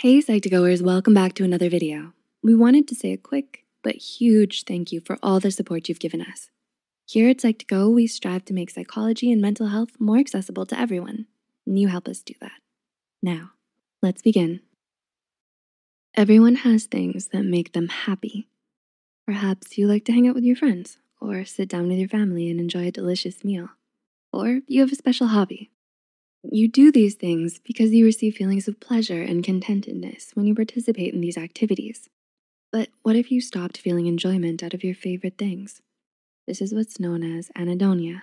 Hey Psych2Goers, welcome back to another video. We wanted to say a quick but huge thank you for all the support you've given us. Here at Psych2Go, we strive to make psychology and mental health more accessible to everyone, and you help us do that. Now, let's begin. Everyone has things that make them happy. Perhaps you like to hang out with your friends, or sit down with your family and enjoy a delicious meal. Or you have a special hobby. You do these things because you receive feelings of pleasure and contentedness when you participate in these activities. But what if you stopped feeling enjoyment out of your favorite things? This is what's known as anhedonia.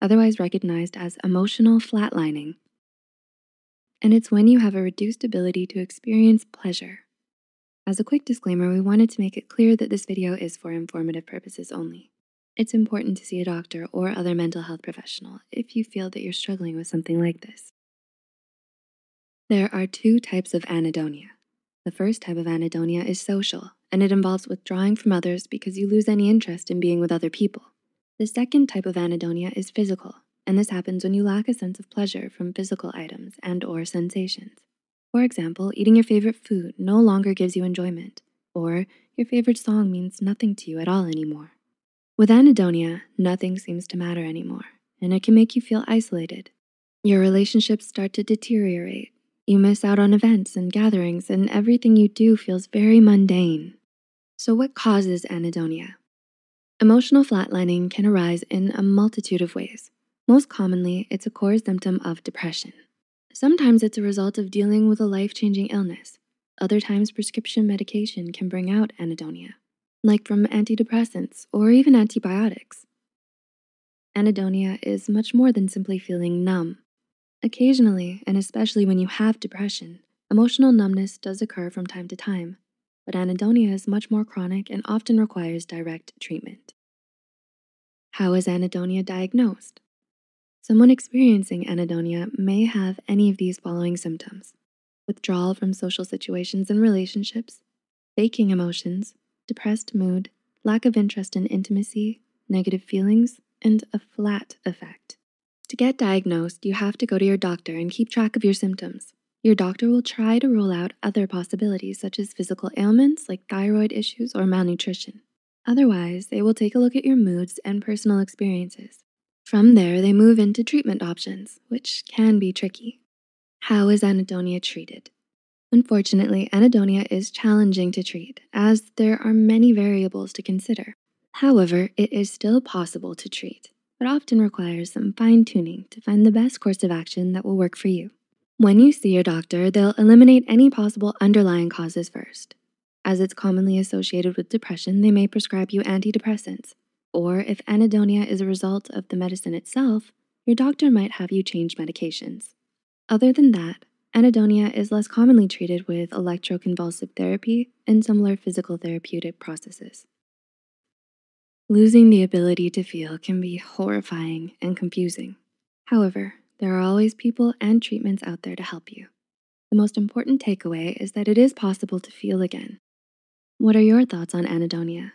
otherwise recognized as emotional flatlining. And it's when you have a reduced ability to experience pleasure. As a quick disclaimer, we wanted to make it clear that this video is for informative purposes only. It's important to see a doctor or other mental health professional if you feel that you're struggling with something like this. There are two types of anhedonia. The first type of anhedonia is social, and it involves withdrawing from others because you lose any interest in being with other people. The second type of anhedonia is physical, and this happens when you lack a sense of pleasure from physical items and or sensations. For example, eating your favorite food no longer gives you enjoyment, or your favorite song means nothing to you at all anymore. With anhedonia, nothing seems to matter anymore, and it can make you feel isolated. Your relationships start to deteriorate. You miss out on events and gatherings, and everything you do feels very mundane. So what causes anhedonia? Emotional flatlining can arise in a multitude of ways. Most commonly, it's a core symptom of depression. Sometimes it's a result of dealing with a life-changing illness. Other times, prescription medication can bring out anhedonia, like from antidepressants or even antibiotics. Anhedonia is much more than simply feeling numb. Occasionally, and especially when you have depression, emotional numbness does occur from time to time, but anhedonia is much more chronic and often requires direct treatment. How is anhedonia diagnosed? Someone experiencing anhedonia may have any of these following symptoms. Withdrawal from social situations and relationships, faking emotions, depressed mood, lack of interest in intimacy, negative feelings, and a flat effect. To get diagnosed, you have to go to your doctor and keep track of your symptoms. Your doctor will try to rule out other possibilities such as physical ailments like thyroid issues or malnutrition. Otherwise, they will take a look at your moods and personal experiences. From there, they move into treatment options, which can be tricky. How is anhedonia treated? Unfortunately, anhedonia is challenging to treat as there are many variables to consider. However, it is still possible to treat, but often requires some fine tuning to find the best course of action that will work for you. When you see your doctor, they'll eliminate any possible underlying causes first. As it's commonly associated with depression, they may prescribe you antidepressants. Or if anhedonia is a result of the medicine itself, your doctor might have you change medications. Other than that, anhedonia is less commonly treated with electroconvulsive therapy and similar physical therapeutic processes. Losing the ability to feel can be horrifying and confusing. However, there are always people and treatments out there to help you. The most important takeaway is that it is possible to feel again. What are your thoughts on anhedonia?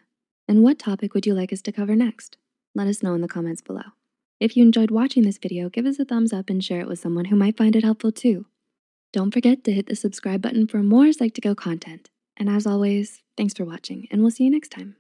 And what topic would you like us to cover next? Let us know in the comments below. If you enjoyed watching this video, give us a thumbs up and share it with someone who might find it helpful too. Don't forget to hit the subscribe button for more Psych2Go content. And as always, thanks for watching and we'll see you next time.